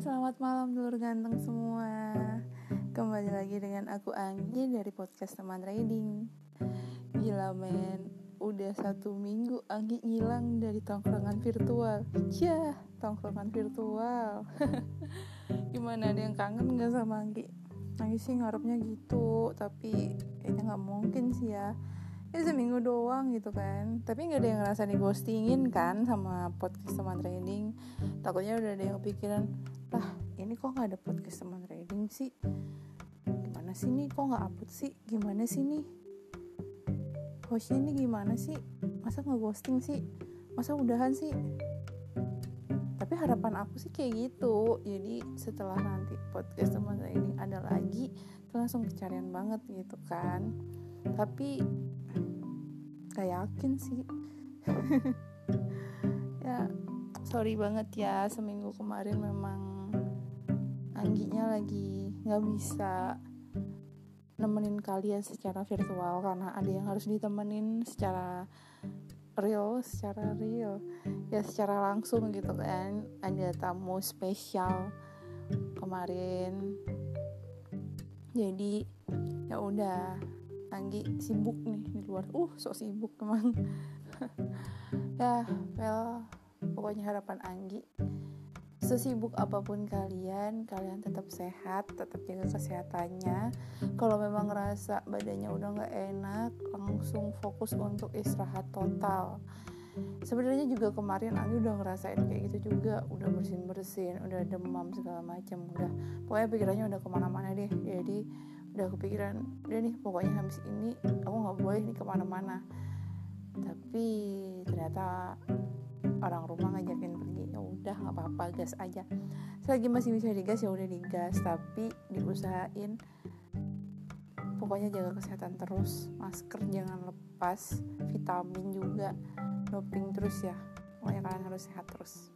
selamat malam dulur ganteng semua. Kembali lagi dengan aku Anggi dari podcast teman trading. Gila men, udah satu minggu Anggi ngilang dari tongkrongan virtual. Yah, tongkrongan virtual. Gimana, ada yang kangen gak sama Anggi? Anggi sih ngarepnya gitu, tapi kayaknya gak mungkin sih ya. Ya seminggu doang gitu kan. Tapi nggak ada yang ngerasa di ghostingin kan sama podcast teman trading. Takutnya udah ada yang kepikiran lah ini kok nggak ada podcast teman trading sih? Gimana sih nih? Kok nggak upload sih? Gimana sih nih? Hostnya ini gimana sih? Masa nggak ghosting sih? Masa udahan sih? Tapi harapan aku sih kayak gitu. Jadi setelah nanti podcast teman trading ada lagi itu langsung kecarian banget gitu kan. Tapi gak yakin sih. Ya sorry banget ya. Seminggu kemarin memang Angginya lagi nggak bisa nemenin kalian secara virtual karena ada yang harus ditemenin secara real secara real. Ya secara langsung gitu kan. Ada tamu spesial kemarin. Jadi ya udah. Anggi sibuk nih di luar. Uh sok sibuk emang. Ya well pokoknya harapan Anggi sesibuk apa pun kalian kalian tetap sehat tetap jaga kesehatannya. Kalau memang ngerasa badannya udah nggak enak langsung fokus untuk istirahat total. Sebenarnya juga kemarin Anggi udah ngerasain kayak gitu juga udah bersin bersin udah demam segala macam udah pokoknya pikirannya udah ke mana-mana deh. Jadi udah kepikiran udah nih pokoknya habis ini aku nggak boleh nih ke mana-mana. Tapi ternyata apa-apa gas aja. Selagi masih bisa digas ya udah digas. Tapi diusahain pokoknya jaga kesehatan terus. Masker jangan lepas. Vitamin juga. Doping terus ya. Pokoknya kalian harus sehat terus.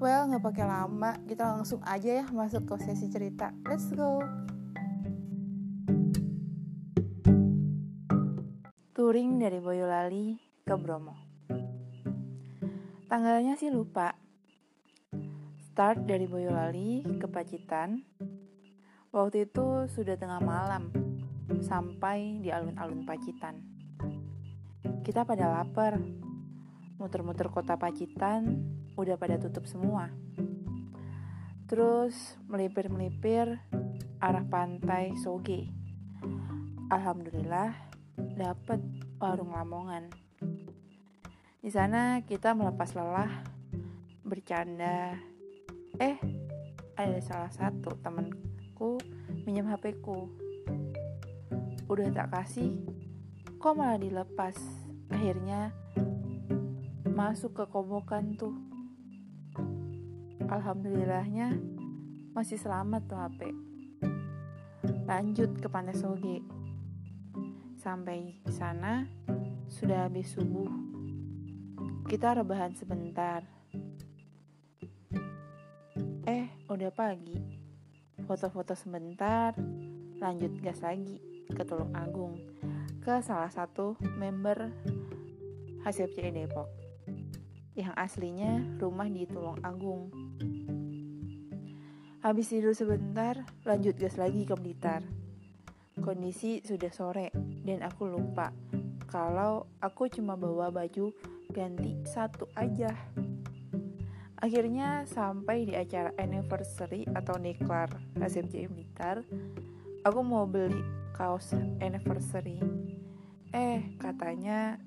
Well nggak pakai lama. Kita langsung aja ya masuk ke sesi cerita. Let's go. Touring dari Boyolali ke Bromo Tanggalnya sih lupa. Start dari Boyolali ke Pacitan. Waktu itu sudah tengah malam, sampai di alun-alun Pacitan. Kita pada lapar. Muter-muter kota Pacitan, udah pada tutup semua. Terus melipir-melipir arah pantai Soge. Alhamdulillah, dapat warung Lamongan di sana kita melepas lelah, bercanda. Eh, ada salah satu temanku minjem HP-ku. Udah tak kasih, kok malah dilepas. Akhirnya masuk ke kobokan tuh. Alhamdulillahnya masih selamat tuh HP. Lanjut ke Pantai Soge. Sampai sana sudah habis subuh kita rebahan sebentar. Eh, udah pagi. Foto-foto sebentar, lanjut gas lagi ke Tulung Agung, ke salah satu member HCFC Depok. Yang aslinya rumah di Tulung Agung. Habis tidur sebentar, lanjut gas lagi ke Blitar. Kondisi sudah sore dan aku lupa kalau aku cuma bawa baju ganti satu aja. Akhirnya sampai di acara anniversary atau neklar SMJ Blitar, aku mau beli kaos anniversary. Eh, katanya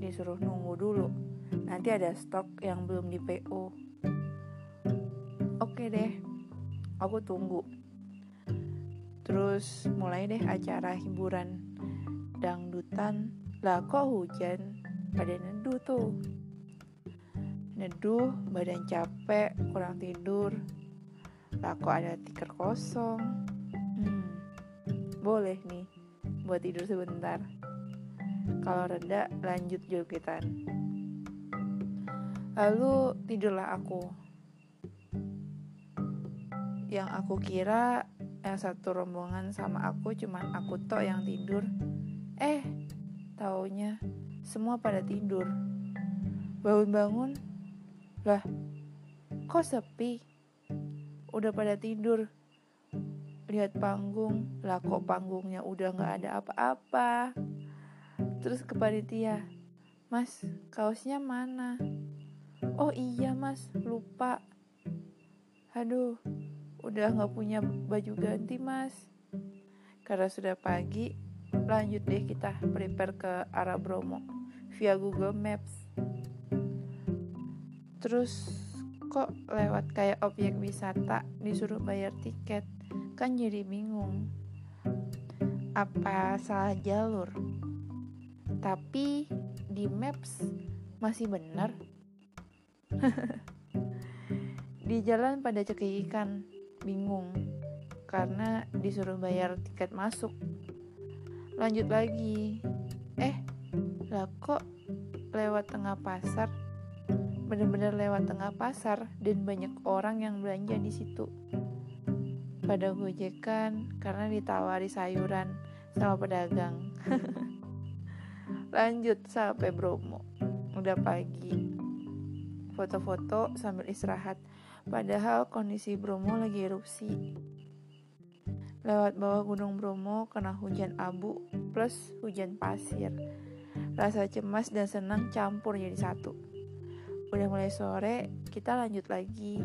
disuruh nunggu dulu. Nanti ada stok yang belum di PO. Oke deh, aku tunggu. Terus mulai deh acara hiburan dangdutan. Lah kok hujan? Pada neduh tuh. Neduh badan capek kurang tidur. Lah kok ada tiker kosong? Hmm, boleh nih buat tidur sebentar. Kalau reda lanjut jogetan. Lalu tidurlah aku. Yang aku kira yang satu rombongan sama aku cuman aku tok yang tidur. Eh taunya semua pada tidur. Bangun-bangun, lah, kok sepi? Udah pada tidur. Lihat panggung lah kok panggungnya udah nggak ada apa-apa? Terus ke panitia mas kaosnya mana? Oh iya mas lupa. Aduh udah nggak punya baju ganti mas. Karena sudah pagi lanjut deh kita prepare ke arah Bromo via Google Maps. Terus kok lewat kayak objek wisata disuruh bayar tiket? Kan jadi bingung. Apa salah jalur? Tapi di maps masih benar. Di jalan pada cekikikan bingung. Karena disuruh bayar tiket masuk lanjut lagi eh lah kok lewat tengah pasar bener-bener lewat tengah pasar dan banyak orang yang belanja di situ pada gojekan karena ditawari sayuran sama pedagang. Lanjut sampai Bromo. Udah pagi. Foto-foto sambil istirahat. Padahal kondisi Bromo lagi erupsi. Lewat bawah Gunung Bromo kena hujan abu plus hujan pasir. Rasa cemas dan senang campur jadi satu. Udah mulai sore, kita lanjut lagi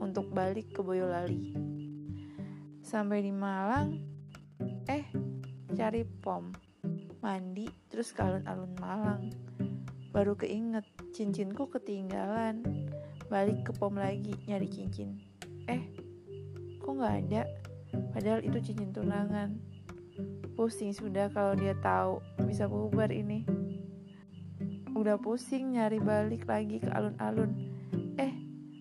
untuk balik ke Boyolali. Sampai di Malang, eh cari pom, mandi, terus ke alun-alun Malang. Baru keinget, cincinku ketinggalan. Balik ke pom lagi, nyari cincin. Eh, kok nggak ada? Padahal itu cincin tunangan. Pusing sudah kalau dia tahu bisa bubar ini. Udah pusing nyari balik lagi ke alun-alun. Eh,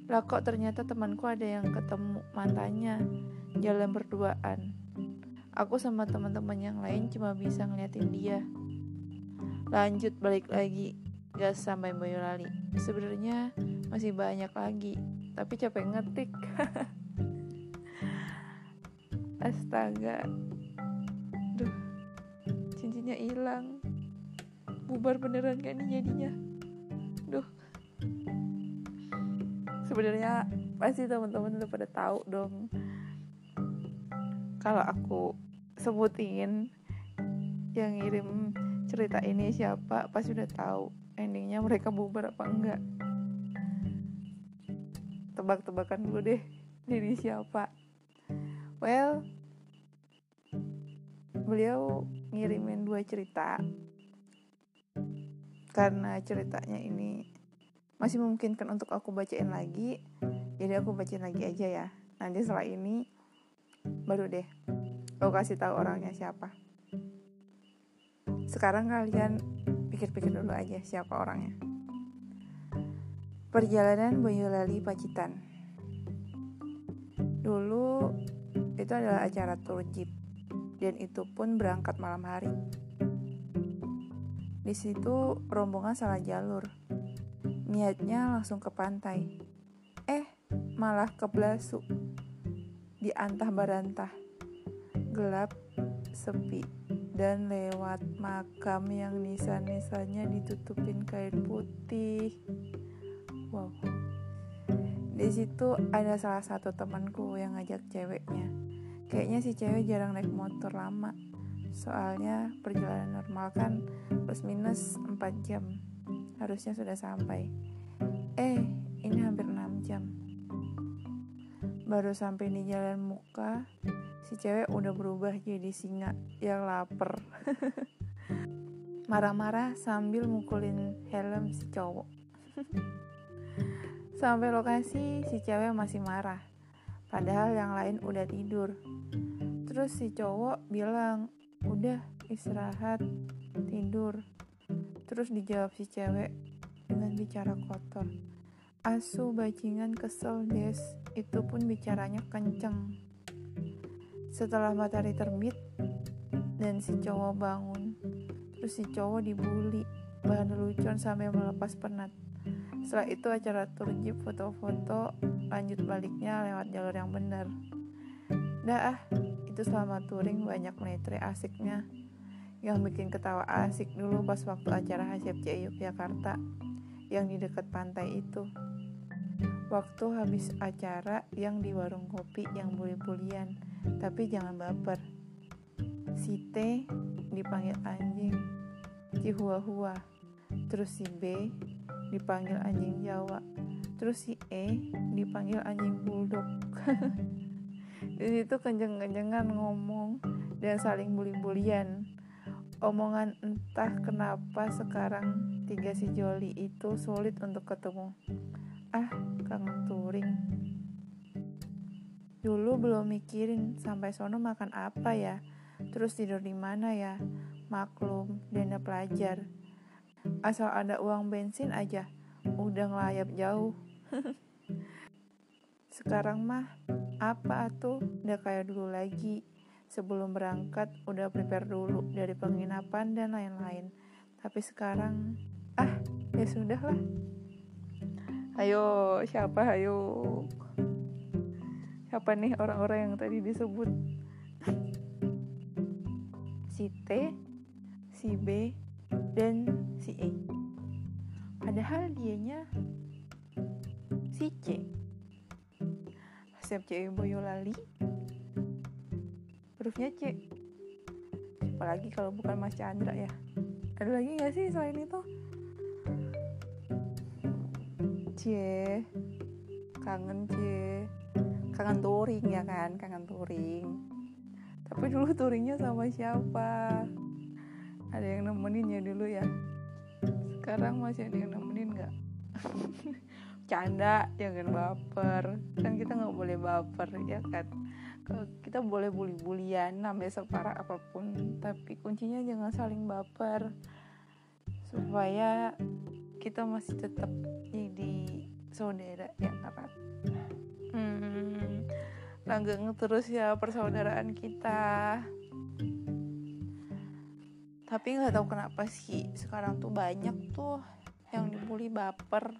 lah kok ternyata temanku ada yang ketemu mantannya jalan berduaan. Aku sama teman-teman yang lain cuma bisa ngeliatin dia. Lanjut balik lagi, gas sampai Boyolali. Sebenarnya masih banyak lagi, tapi capek ngetik. Astaga. Duh. Cincinnya hilang. Bubar beneran kan ini jadinya. Duh. Sebenarnya pasti teman-teman udah pada tahu dong kalau aku sebutin yang ngirim cerita ini siapa pasti udah tahu endingnya mereka bubar apa enggak tebak-tebakan dulu deh diri siapa well beliau ngirimin dua cerita. Karena ceritanya ini masih memungkinkan untuk aku bacain lagi jadi aku bacain lagi aja ya. Nanti setelah ini baru deh aku kasih tahu orangnya siapa. Sekarang kalian pikir-pikir dulu aja siapa orangnya. Perjalanan Boyolali Pacitan. Dulu itu adalah acara jeep dan itu pun berangkat malam hari. Di situ rombongan salah jalur. Niatnya langsung ke pantai. Eh malah ke Blasu di antah barantah. Gelap sepi dan lewat makam yang nisa-nisanya ditutupin kain putih. Wow. Di situ ada salah satu temanku yang ngajak ceweknya kayaknya si cewek jarang naik motor lama. Soalnya perjalanan normal kan plus minus 4 jam. Harusnya sudah sampai. Eh ini hampir 6 jam. Baru sampai di jalan muka si cewek udah berubah jadi singa yang lapar. Marah-marah sambil mukulin helm si cowok. Sampai lokasi si cewek masih marah padahal yang lain udah tidur terus si cowok bilang udah istirahat tidur terus dijawab si cewek dengan bicara kotor Asu bajingan kesel des, itu pun bicaranya kenceng. Setelah matahari terbit dan si cowok bangun, terus si cowok dibully, bahan lelucon sampai melepas penat. Setelah itu acara turjip foto-foto, lanjut baliknya lewat jalur yang benar. Dah ah, itu selama touring banyak menetre asiknya. Yang bikin ketawa asik dulu pas waktu acara HCFC Yogyakarta yang di dekat pantai itu. waktu habis acara yang di warung kopi yang bully-bulian. Tapi jangan baper. Si T dipanggil anjing Cihua-hua. Terus si B dipanggil anjing Jawa. Terus si E dipanggil anjing bulldog. Di situ kenceng-kencengan ngomong dan saling bully-bulian. Omongan entah kenapa sekarang tiga si Joli itu sulit untuk ketemu. Ah, kangen touring. Dulu belum mikirin sampai sono makan apa ya, terus tidur di mana ya. Maklum, dana pelajar. Asal ada uang bensin aja, udah ngelayap jauh. Sekarang mah apa tuh udah kayak dulu lagi. Sebelum berangkat udah prepare dulu dari penginapan dan lain-lain. Tapi sekarang ah ya sudah lah. Ayo siapa? Ayo. Siapa nih orang-orang yang tadi disebut? Si T si B dan si E. Padahal dianya si C. Siap C Boyolali. Hurufnya C. Apalagi kalau bukan Mas Chandra ya. Ada lagi nggak sih selain itu? C. Kangen C. Kangen touring ya kan kangen touring. Tapi dulu touringnya sama siapa? Ada yang nemenin ya dulu ya? Sekarang masih ada yang nemenin nggak canda jangan baper. Kan kita nggak boleh baper ya kan? Kita boleh bully-bulian namanya separah apa pun. Tapi kuncinya jangan saling baper. Supaya kita masih tetap jadi saudara yang erat hmm, langgeng terus ya persaudaraan kita. Tapi nggak tahu kenapa sih sekarang tuh banyak tuh yang dibully baper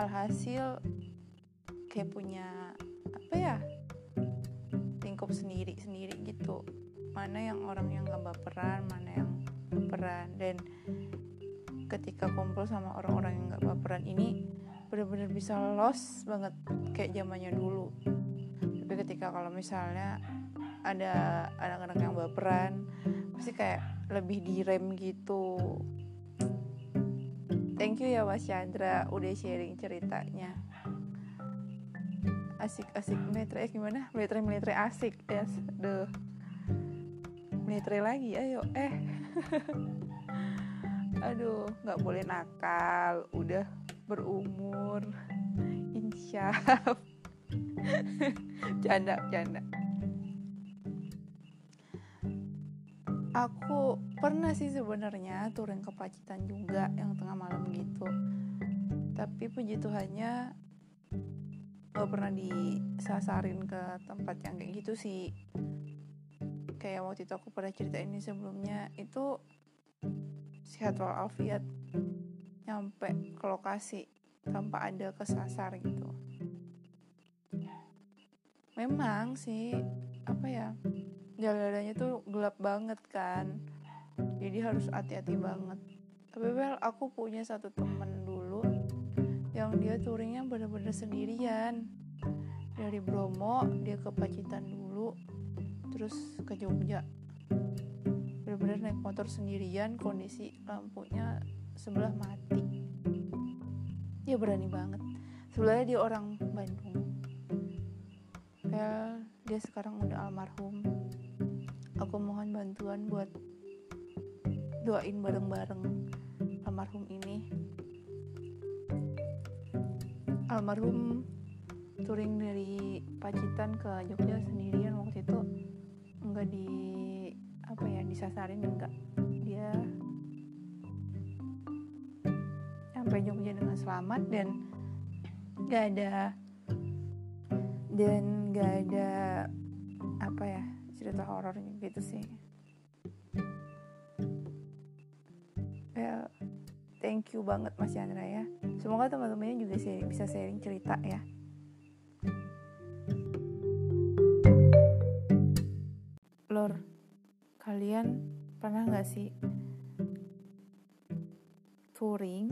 alhasil kayak punya apa ya lingkup sendiri sendiri gitu. Mana yang orang yang gak baperan mana yang baperan. Dan ketika kumpul sama orang-orang yang gak baperan ini benar-benar bisa los banget kayak zamannya dulu. Tapi ketika kalau misalnya ada anak-anak yang baperan pasti kayak lebih direm gitu thank you ya Mas Chandra udah sharing ceritanya. Asik-asik militer eh gimana? Militer asik yes. deh militer lagi ayo eh. Aduh nggak boleh nakal udah berumur. Insya canda canda aku pernah sih sebenarnya turun ke Pacitan juga yang tengah malam gitu. Tapi puji Tuhannya gak pernah disasarin ke tempat yang kayak gitu sih. Kayak waktu itu aku pernah cerita ini sebelumnya itu sehat walafiat nyampe ke lokasi tanpa ada kesasar gitu. Memang sih apa ya jalanannya tuh gelap banget kan jadi harus hati-hati banget. Tapi well aku punya satu temen dulu yang dia touringnya bener-bener sendirian. Dari Bromo dia ke Pacitan dulu terus ke Jogja. Bener-bener naik motor sendirian kondisi lampunya sebelah mati. Dia berani banget. Sebenarnya dia orang Bandung. Well dia sekarang udah almarhum. Aku mohon bantuan buat doain bareng-bareng almarhum ini. Almarhum touring dari Pacitan ke Jogja sendirian waktu itu enggak di apa ya disasarin enggak dia sampai Jogja dengan selamat dan gak ada dan gak ada apa ya cerita horor gitu sih well thank you banget Mas Chandra ya. Semoga teman-temannya juga bisa sharing cerita ya. Lor kalian pernah nggak sih touring?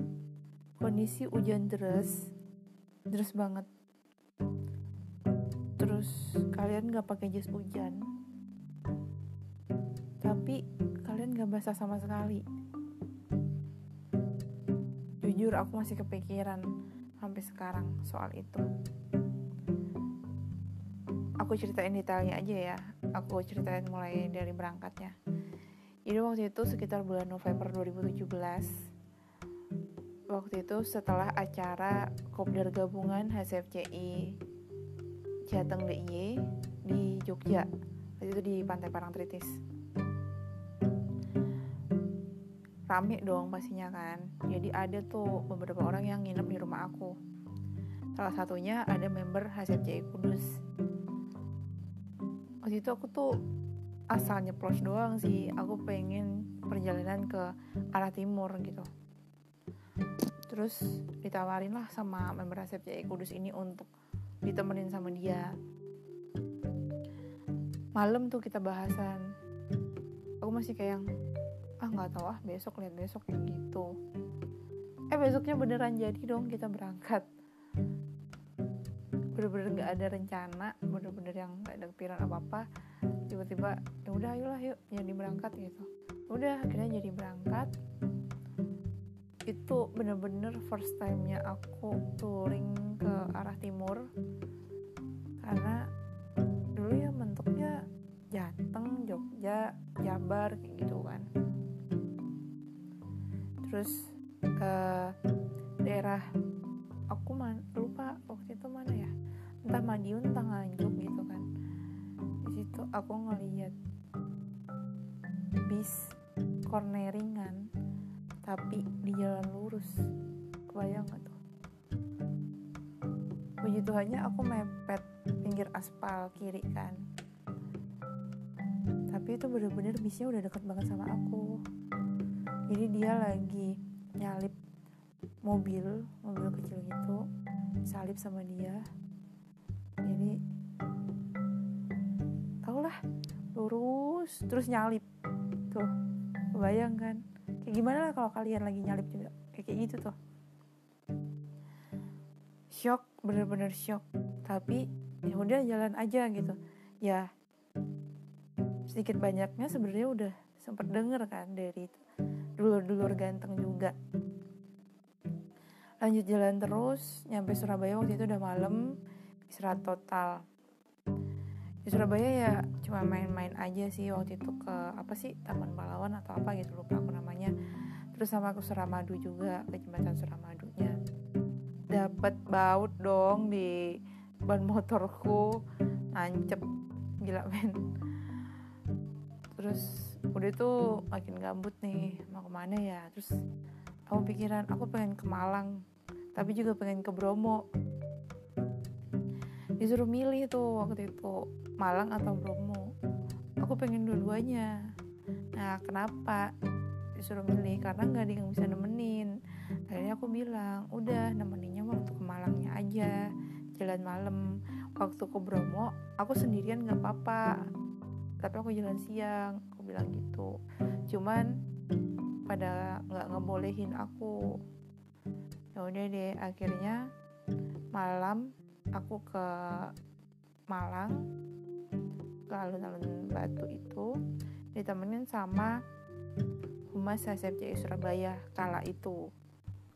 Kondisi hujan deras deras banget. Terus kalian gak pakai jas hujan. Tapi kalian gak basah sama sekali jujur aku masih kepikiran sampai sekarang soal itu. Aku ceritain detailnya aja ya. Aku ceritain mulai dari berangkatnya. Jadi waktu itu sekitar bulan November 2017 waktu itu setelah acara Kopdar Gabungan HCFCI Jateng DIY di Jogja waktu itu di Pantai Parangtritis rame dong pastinya kan. Jadi ada tuh beberapa orang yang nginep di rumah aku. Salah satunya ada member HCFCI Kudus. Waktu itu aku tuh asal nyeplos doang sih. Aku pengen perjalanan ke arah timur gitu. Terus ditawarin lah sama member CI Kudus ini untuk ditemenin sama dia. Malam tuh kita bahasan. Aku masih kayak ah nggak tahu ah besok lihat besok kayak gitu. Eh besoknya beneran jadi dong kita berangkat. Bener-bener nggak ada rencana bener-bener yang nggak ada kepikiran apa apa tiba-tiba ya udah ayolah yuk jadi berangkat gitu. Udah akhirnya jadi berangkat. Itu bener-bener first time-nya aku touring ke arah timur. Karena dulu ya bentuknya Jateng, Jogja, Jabar kayak gitu kan terus uh, daerah aku man, lupa waktu itu mana ya? Entah Madiun entah Nganjuk gitu kan. Di situ aku ngeliat bis corneringan tapi di jalan lurus. Kebayang gak tuh? Puji Tuhannya aku mepet pinggir aspal kiri kan. Tapi itu bener-bener bisnya udah deket banget sama aku jadi dia lagi nyalip mobil mobil kecil gitu salip sama dia. Jadi tau lah lurus terus nyalip. Tuh kebayang kan? Kayak gimana lah kalau kalian lagi nyalip juga? Kayak, kayak gitu tuh. Shock bener-bener shock. Tapi ya udah jalan aja gitu. Ya sedikit banyaknya sebenarnya udah sempat denger kan dari dulur-dulur ganteng juga. Lanjut jalan terus nyampe Surabaya waktu itu udah malam istirahat total. Di Surabaya ya cuma main-main aja sih waktu itu ke apa sih Taman Pahlawan atau apa gitu lupa aku namanya. Terus sama ke Suramadu juga ke jembatan Suramadunya. Dapat baut dong di ban motorku nancep gila men. Terus udah tuh makin gambut nih ke mana ya? Terus aku pikiran aku pengen ke Malang tapi juga pengen ke Bromo. Disuruh milih tuh waktu itu Malang atau Bromo. Aku pengen dua-duanya. Nah kenapa disuruh milih? Karena nggak ada yang bisa nemenin. Akhirnya aku bilang udah nemeninnya waktu ke Malangnya aja jalan malam. Waktu ke Bromo aku sendirian nggak apa-apa. Tapi aku jalan siang aku bilang gitu. Cuman pada nggak ngebolehin aku. Ya udah deh akhirnya malam aku ke Malang ke alun-alun Batu itu ditemenin sama humas HSFJI Surabaya kala itu.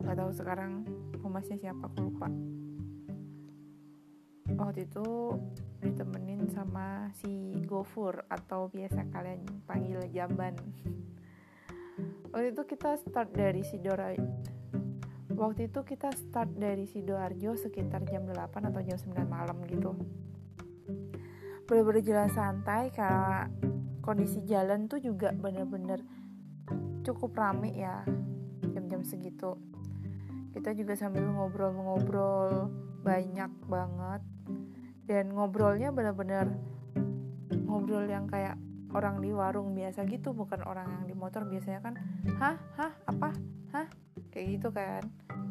Nggak tahu sekarang humasnya siapa aku lupa. Waktu itu ditemenin sama si Gofur atau biasa kalian panggil Jamban waktu itu kita start dari Sidoarjo. Waktu itu kita start dari Sidoarjo sekitar jam 8 atau jam 9 malam gitu. Bener-bener jalan santai karena kondisi jalan tuh juga bener-bener cukup rame ya jam-jam segitu. Kita juga sambil ngobrol-ngobrol banyak banget. Dan ngobrolnya bener-bener ngobrol yang kayak orang di warung biasa gitu bukan orang yang di motor biasanya kan hah? Hah? Apa? Hah? Kayak gitu kan.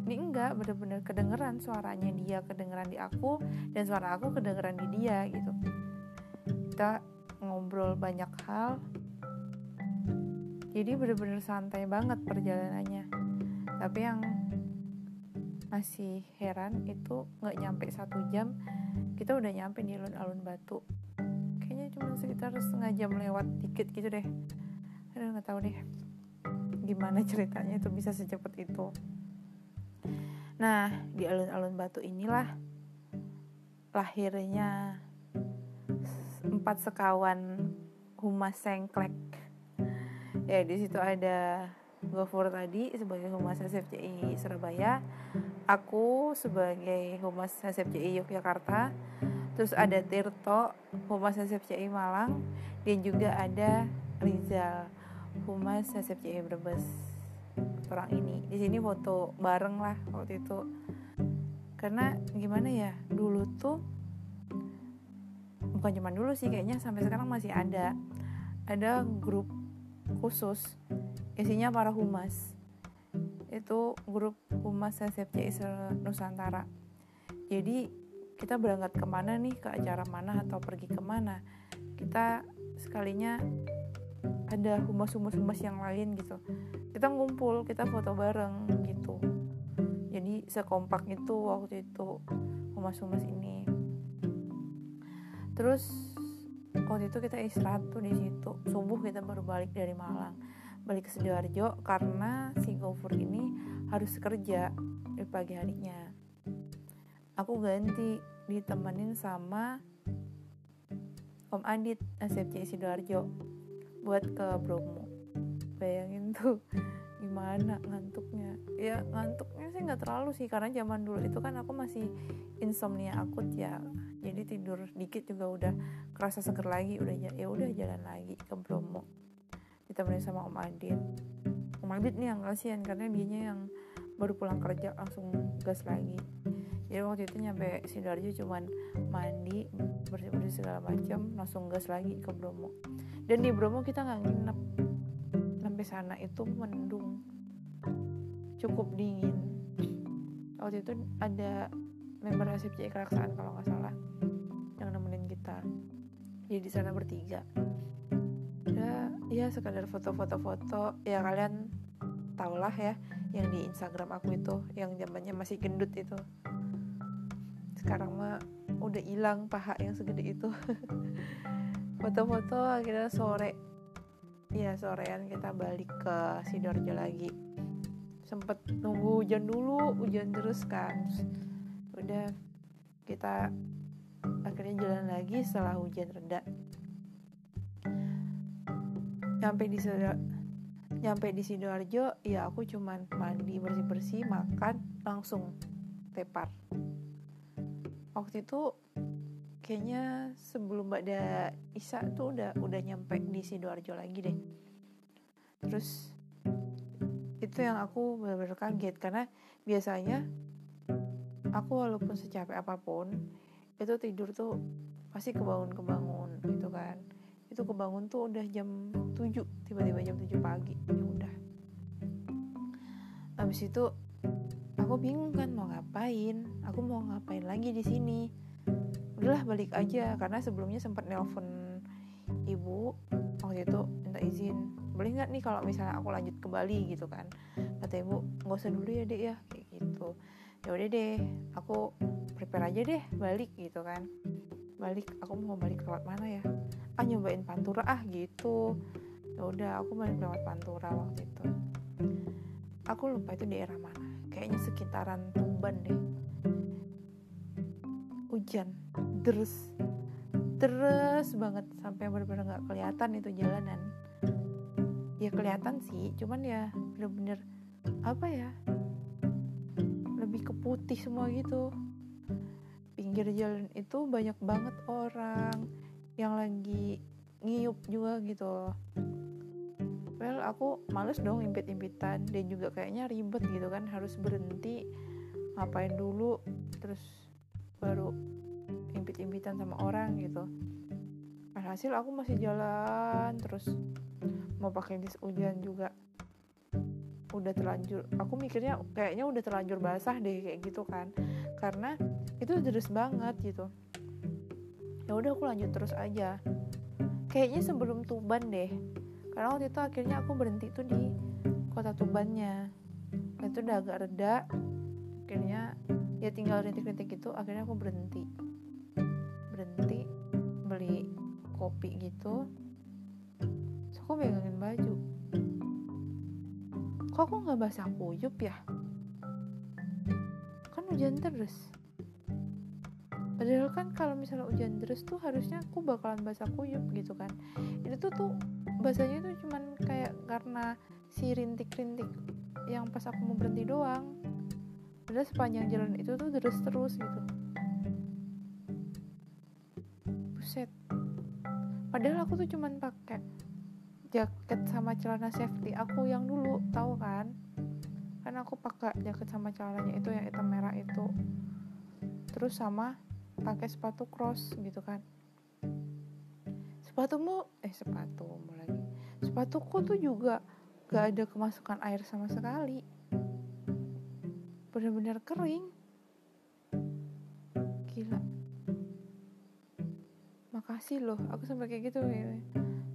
Ini enggak bener-bener kedengeran suaranya dia kedengeran di aku dan suara aku kedengeran di dia gitu. Kita ngobrol banyak hal. Jadi bener-bener santai banget perjalanannya. Tapi yang masih heran itu nggak nyampe satu jam kita udah nyampe di alun-alun batu cuma sekitar setengah jam lewat dikit gitu deh. Aduh nggak tahu deh gimana ceritanya itu bisa secepat itu. Nah di alun-alun batu inilah lahirnya empat sekawan humas sengklek. Ya di situ ada Gofur tadi sebagai Humas SFCI Surabaya, aku sebagai Humas SFCI Yogyakarta, terus ada Tirto Humas SFCI Malang, dan juga ada Rizal Humas SFCI Brebes. Orang ini di sini foto bareng lah waktu itu. Karena gimana ya dulu tuh bukan cuma dulu sih kayaknya sampai sekarang masih ada ada grup khusus isinya para humas itu grup humas SFCI Nusantara jadi kita berangkat ke mana nih ke acara mana atau pergi ke mana. Kita sekalinya ada humas-humas-humas yang lain gitu. Kita ngumpul kita foto bareng gitu. Jadi sekompak itu waktu itu humas-humas ini. Terus waktu itu kita istirahat tuh di situ. Subuh kita baru balik dari Malang. Balik ke sidoarjo karena si Gofur ini harus kerja di pagi harinya. Aku ganti ditemenin sama Om Adit SFC Sidoarjo buat ke Bromo. Bayangin tuh gimana ngantuknya. Ya ngantuknya sih nggak terlalu sih karena zaman dulu itu kan aku masih insomnia akut ya. Jadi tidur dikit juga udah kerasa seger lagi udah ya udah jalan lagi ke Bromo. Ditemenin sama Om Adit. Om Adit nih yang kasihan karena dianya yang baru pulang kerja langsung gas lagi jadi waktu itu nyampe Sidoarjo cuman mandi bersih-bersih segala macam langsung gas lagi ke Bromo. Dan di Bromo kita nggak nginep. Sampai sana itu mendung. Cukup dingin. Waktu itu ada member SFC Keraksaan kalau nggak salah yang nemenin kita. Jadi di sana bertiga. Ya ya sekadar foto-foto foto ya kalian tau lah ya yang di Instagram aku itu yang zamannya masih gendut itu sekarang mah udah hilang paha yang segede itu. Foto-foto akhirnya sore. Ya sorean kita balik ke sidoarjo lagi. Sempet nunggu hujan dulu hujan terus kan. Udah kita akhirnya jalan lagi setelah hujan reda. Nyampe di nyampe di sidoarjo ya aku cuman mandi bersih bersih makan langsung tepar waktu itu kayaknya sebelum Mbak Isa tuh udah udah nyampe di sidoarjo lagi deh. Terus itu yang aku benar-benar kaget karena biasanya aku walaupun secapek apa pun itu tidur tuh pasti kebangun-kebangun gitu kan. Itu kebangun tuh udah jam 7 tiba-tiba jam 7 pagi ya udah. Habis itu aku bingung kan ngapain? Aku mau ngapain lagi di sini? Udahlah balik aja. Karena sebelumnya sempat nelpon ibu waktu itu minta izin. Boleh nggak nih kalau misalnya aku lanjut ke Bali gitu kan? Kata ibu nggak usah dulu ya dek ya. Kayak gitu. Ya udah deh aku prepare aja deh balik gitu kan. Balik aku mau balik lewat mana ya? Ah nyobain pantura. Ah gitu. Ya udah aku balik lewat pantura waktu itu. Aku lupa itu daerah mana kayaknya sekitaran Tuban deh. Hujan terus terus banget sampai benar-benar nggak kelihatan itu jalanan. Ya kelihatan sih cuman ya bener-bener apa ya lebih ke putih semua gitu. Pinggir jalan itu banyak banget orang yang lagi ngiup juga gitu well aku males dong impit-impitan dan juga kayaknya ribet gitu kan. Harus berhenti ngapain dulu terus baru impit-impitan sama orang gitu. Hasil aku masih jalan terus mau pakai jas hujan juga. Udah terlanjur aku mikirnya kayaknya udah terlanjur basah deh kayak gitu kan. Karena itu deras banget gitu. Ya udah aku lanjut terus aja. Kayaknya sebelum Tuban deh karena waktu itu akhirnya aku berhenti tuh di kota Tubannya. Itu udah agak reda. Akhirnya ya tinggal rintik-rintik itu akhirnya aku berhenti. Berhenti beli kopi gitu. Terus aku megangin baju. Kok aku nggak basah kuyup ya? Kan hujan terus. Padahal kan kalau misalnya hujan terus tuh harusnya aku bakalan basah kuyup gitu kan. Itu tuh basahnya tuh cuman kayak karena si rintik-rintik yang pas aku mau berhenti doang. Padahal sepanjang jalan itu tuh terus terus gitu. Buset. Padahal aku tuh cuman pakai jaket sama celana safety. Aku yang dulu tahu kan? Kan aku pakai jaket sama celananya itu yang hitam merah itu. Terus sama pakai sepatu cross gitu kan sepatumu eh sepatumu lagi. Sepatuku tuh juga gak ada kemasukan air sama sekali. Benar-benar kering. Gila. Makasih loh aku sampai kayak gitu ya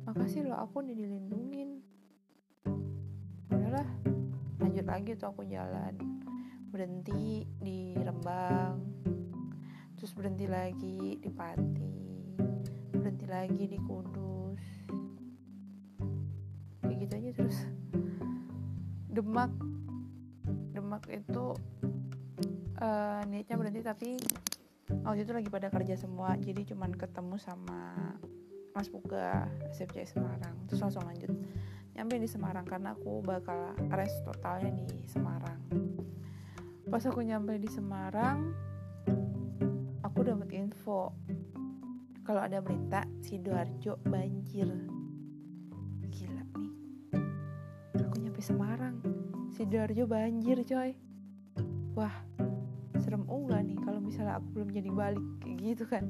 makasih loh aku udah dilindungin. Udahlah lanjut lagi tuh aku jalan. Berhenti di Rembang. Terus berhenti lagi di Pati berhenti lagi di Kudus. Kayak gitu aja terus. Demak. Demak itu uh, niatnya berhenti tapi waktu itu lagi pada kerja semua. Jadi cuman ketemu sama Mas Puga SFC Semarang. Terus langsung lanjut. Nyampe di Semarang karena aku bakal rest totalnya di Semarang. Pas aku nyampe di Semarang aku dapat info kalau ada berita sidoarjo banjir. Gila nih. Aku nyampe Semarang. Sidoarjo banjir coy. Wah serem enggak nih kalau misalnya aku belum jadi balik. Kayak gitu kan.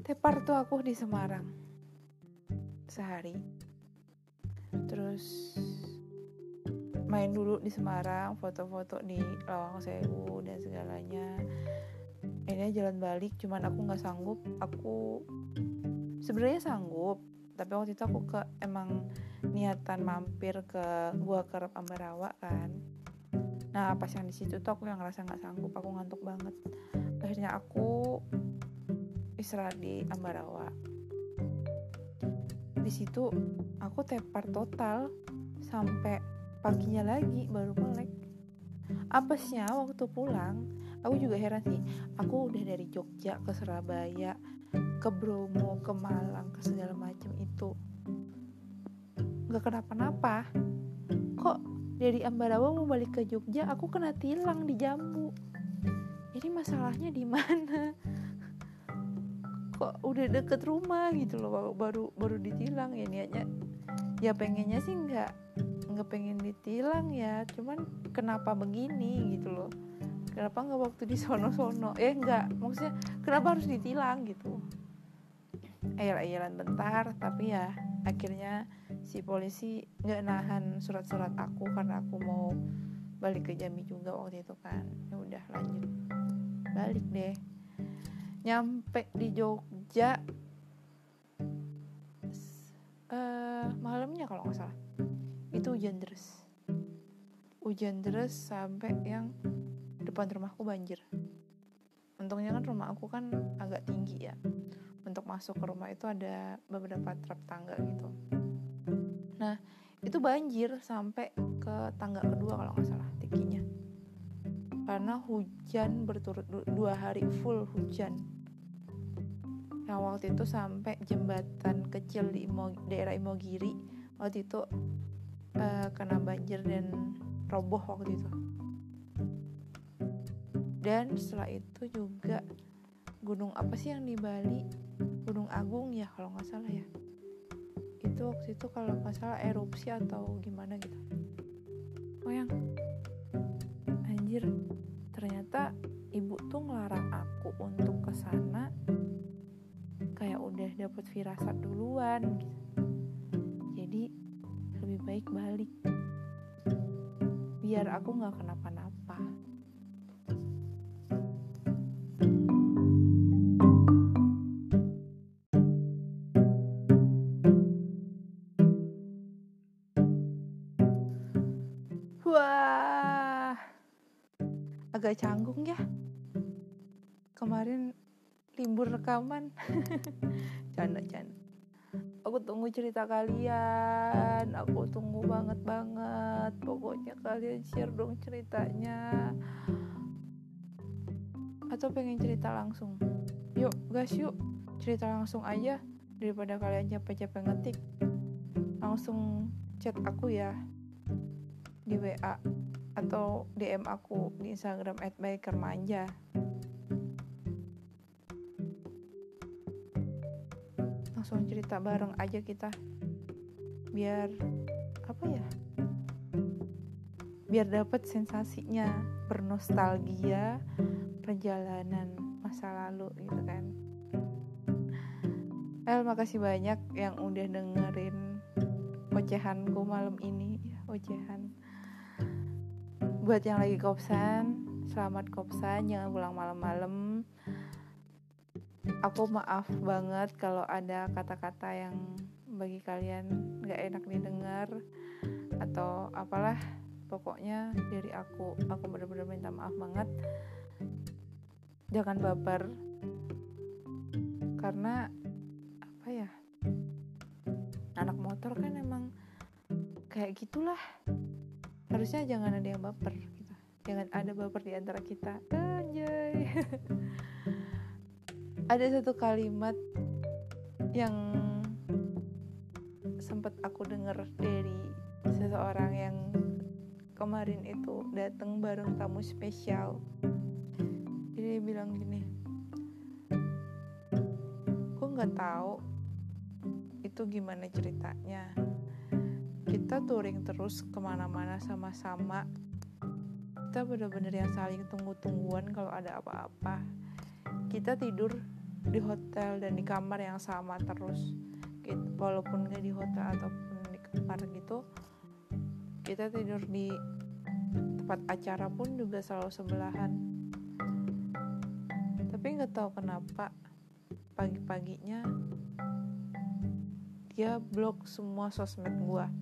Tepar tuh aku di Semarang. Sehari. Terus main dulu di Semarang foto-foto di Lawang Sewu dan segalanya ini jalan balik cuman aku nggak sanggup. Aku sebenarnya sanggup tapi waktu itu aku ke emang niatan mampir ke gua kerap Ambarawa kan. Nah pas yang di situ tuh aku yang ngerasa nggak sanggup aku ngantuk banget. Akhirnya aku istirahat di Ambarawa. Di situ aku tepar total sampai paginya lagi baru melek. Apesnya waktu pulang aku juga heran sih aku udah dari Jogja ke Surabaya ke Bromo ke Malang ke segala macam itu. Nggak kenapa-napa. Kok dari Ambarawa mau balik ke Jogja aku kena tilang di Jambu ini masalahnya di mana? Kok udah deket rumah gitu loh baru baru ditilang ya niatnya. Ya pengennya sih nggak nggak pengen ditilang ya cuman kenapa begini gitu loh kenapa nggak waktu di sono-sono? Eh nggak. Maksudnya kenapa harus ditilang gitu? Ayal-ayalan bentar tapi ya akhirnya si polisi nggak nahan surat-surat aku karena aku mau balik ke Jambi juga waktu itu kan. Ya udah lanjut. Balik deh. Nyampe di Jogja. Uh, malamnya kalau nggak salah. Itu hujan deras. Hujan deras sampai yang depan rumahku banjir. Untungnya kan rumah aku kan agak tinggi ya. Untuk masuk ke rumah itu ada beberapa trap tangga gitu. Nah itu banjir sampai ke tangga kedua kalau nggak salah tingginya karena hujan berturut dua hari full hujan. Yang waktu itu sampai jembatan kecil di Imo, daerah Imogiri waktu itu uh, kena banjir dan roboh waktu itu dan setelah itu juga gunung apa sih yang di Bali? Gunung Agung ya kalau nggak salah ya. Itu waktu itu kalau nggak salah erupsi atau gimana gitu. Oh yang anjir. Ternyata ibu tuh ngelarang aku untuk ke sana. Kayak udah dapet firasat duluan. Gitu. jadi lebih baik balik. Biar aku nggak kenapa-napa agak canggung ya. Kemarin libur rekaman. Canda-canda aku tunggu cerita kalian. Aku tunggu banget banget. Pokoknya kalian share dong ceritanya. Atau pengen cerita langsung? Yuk guys yuk. Cerita langsung aja daripada kalian capek-capek ngetik. Langsung chat aku ya di WA atau DM aku di Instagram @bikermanja langsung cerita bareng aja kita. Biar apa ya? Biar dapat sensasinya bernostalgia perjalanan masa lalu gitu kan. El makasih banyak yang udah dengerin ocehanku malam ini. Ya ocehan buat yang lagi kopsan selamat kopsan jangan pulang malam-malam. Aku maaf banget kalau ada kata-kata yang bagi kalian gak enak didengar atau apalah pokoknya dari aku aku benar-benar minta maaf banget. Jangan baper karena apa ya anak motor kan emang kayak gitulah harusnya jangan ada yang baper gitu. Jangan ada baper di antara kita. Anjay. Ada satu kalimat yang sempat aku dengar dari seseorang yang kemarin itu datang bareng tamu spesial. Jadi dia bilang gini gue nggak tahu itu gimana ceritanya kita touring terus ke mana-mana sama-sama. Kita bener-bener yang saling tunggu-tungguan kalau ada apa-apa. Kita tidur di hotel dan di kamar yang sama terus gitu. walaupun gak di hotel ataupun di kamar gitu kita tidur di tempat acara pun juga selalu sebelahan. Tapi nggak tahu kenapa pagi-paginya dia blok semua sosmed gua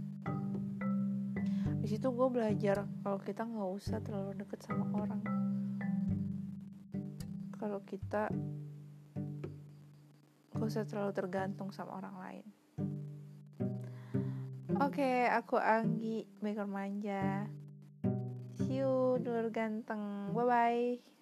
di situ gue belajar kalau kita nggak usah terlalu deket sama orang kalau kita gak usah terlalu tergantung sama orang lain Oke, okay, aku Anggi, maker manja. See you, dulur ganteng. Bye-bye.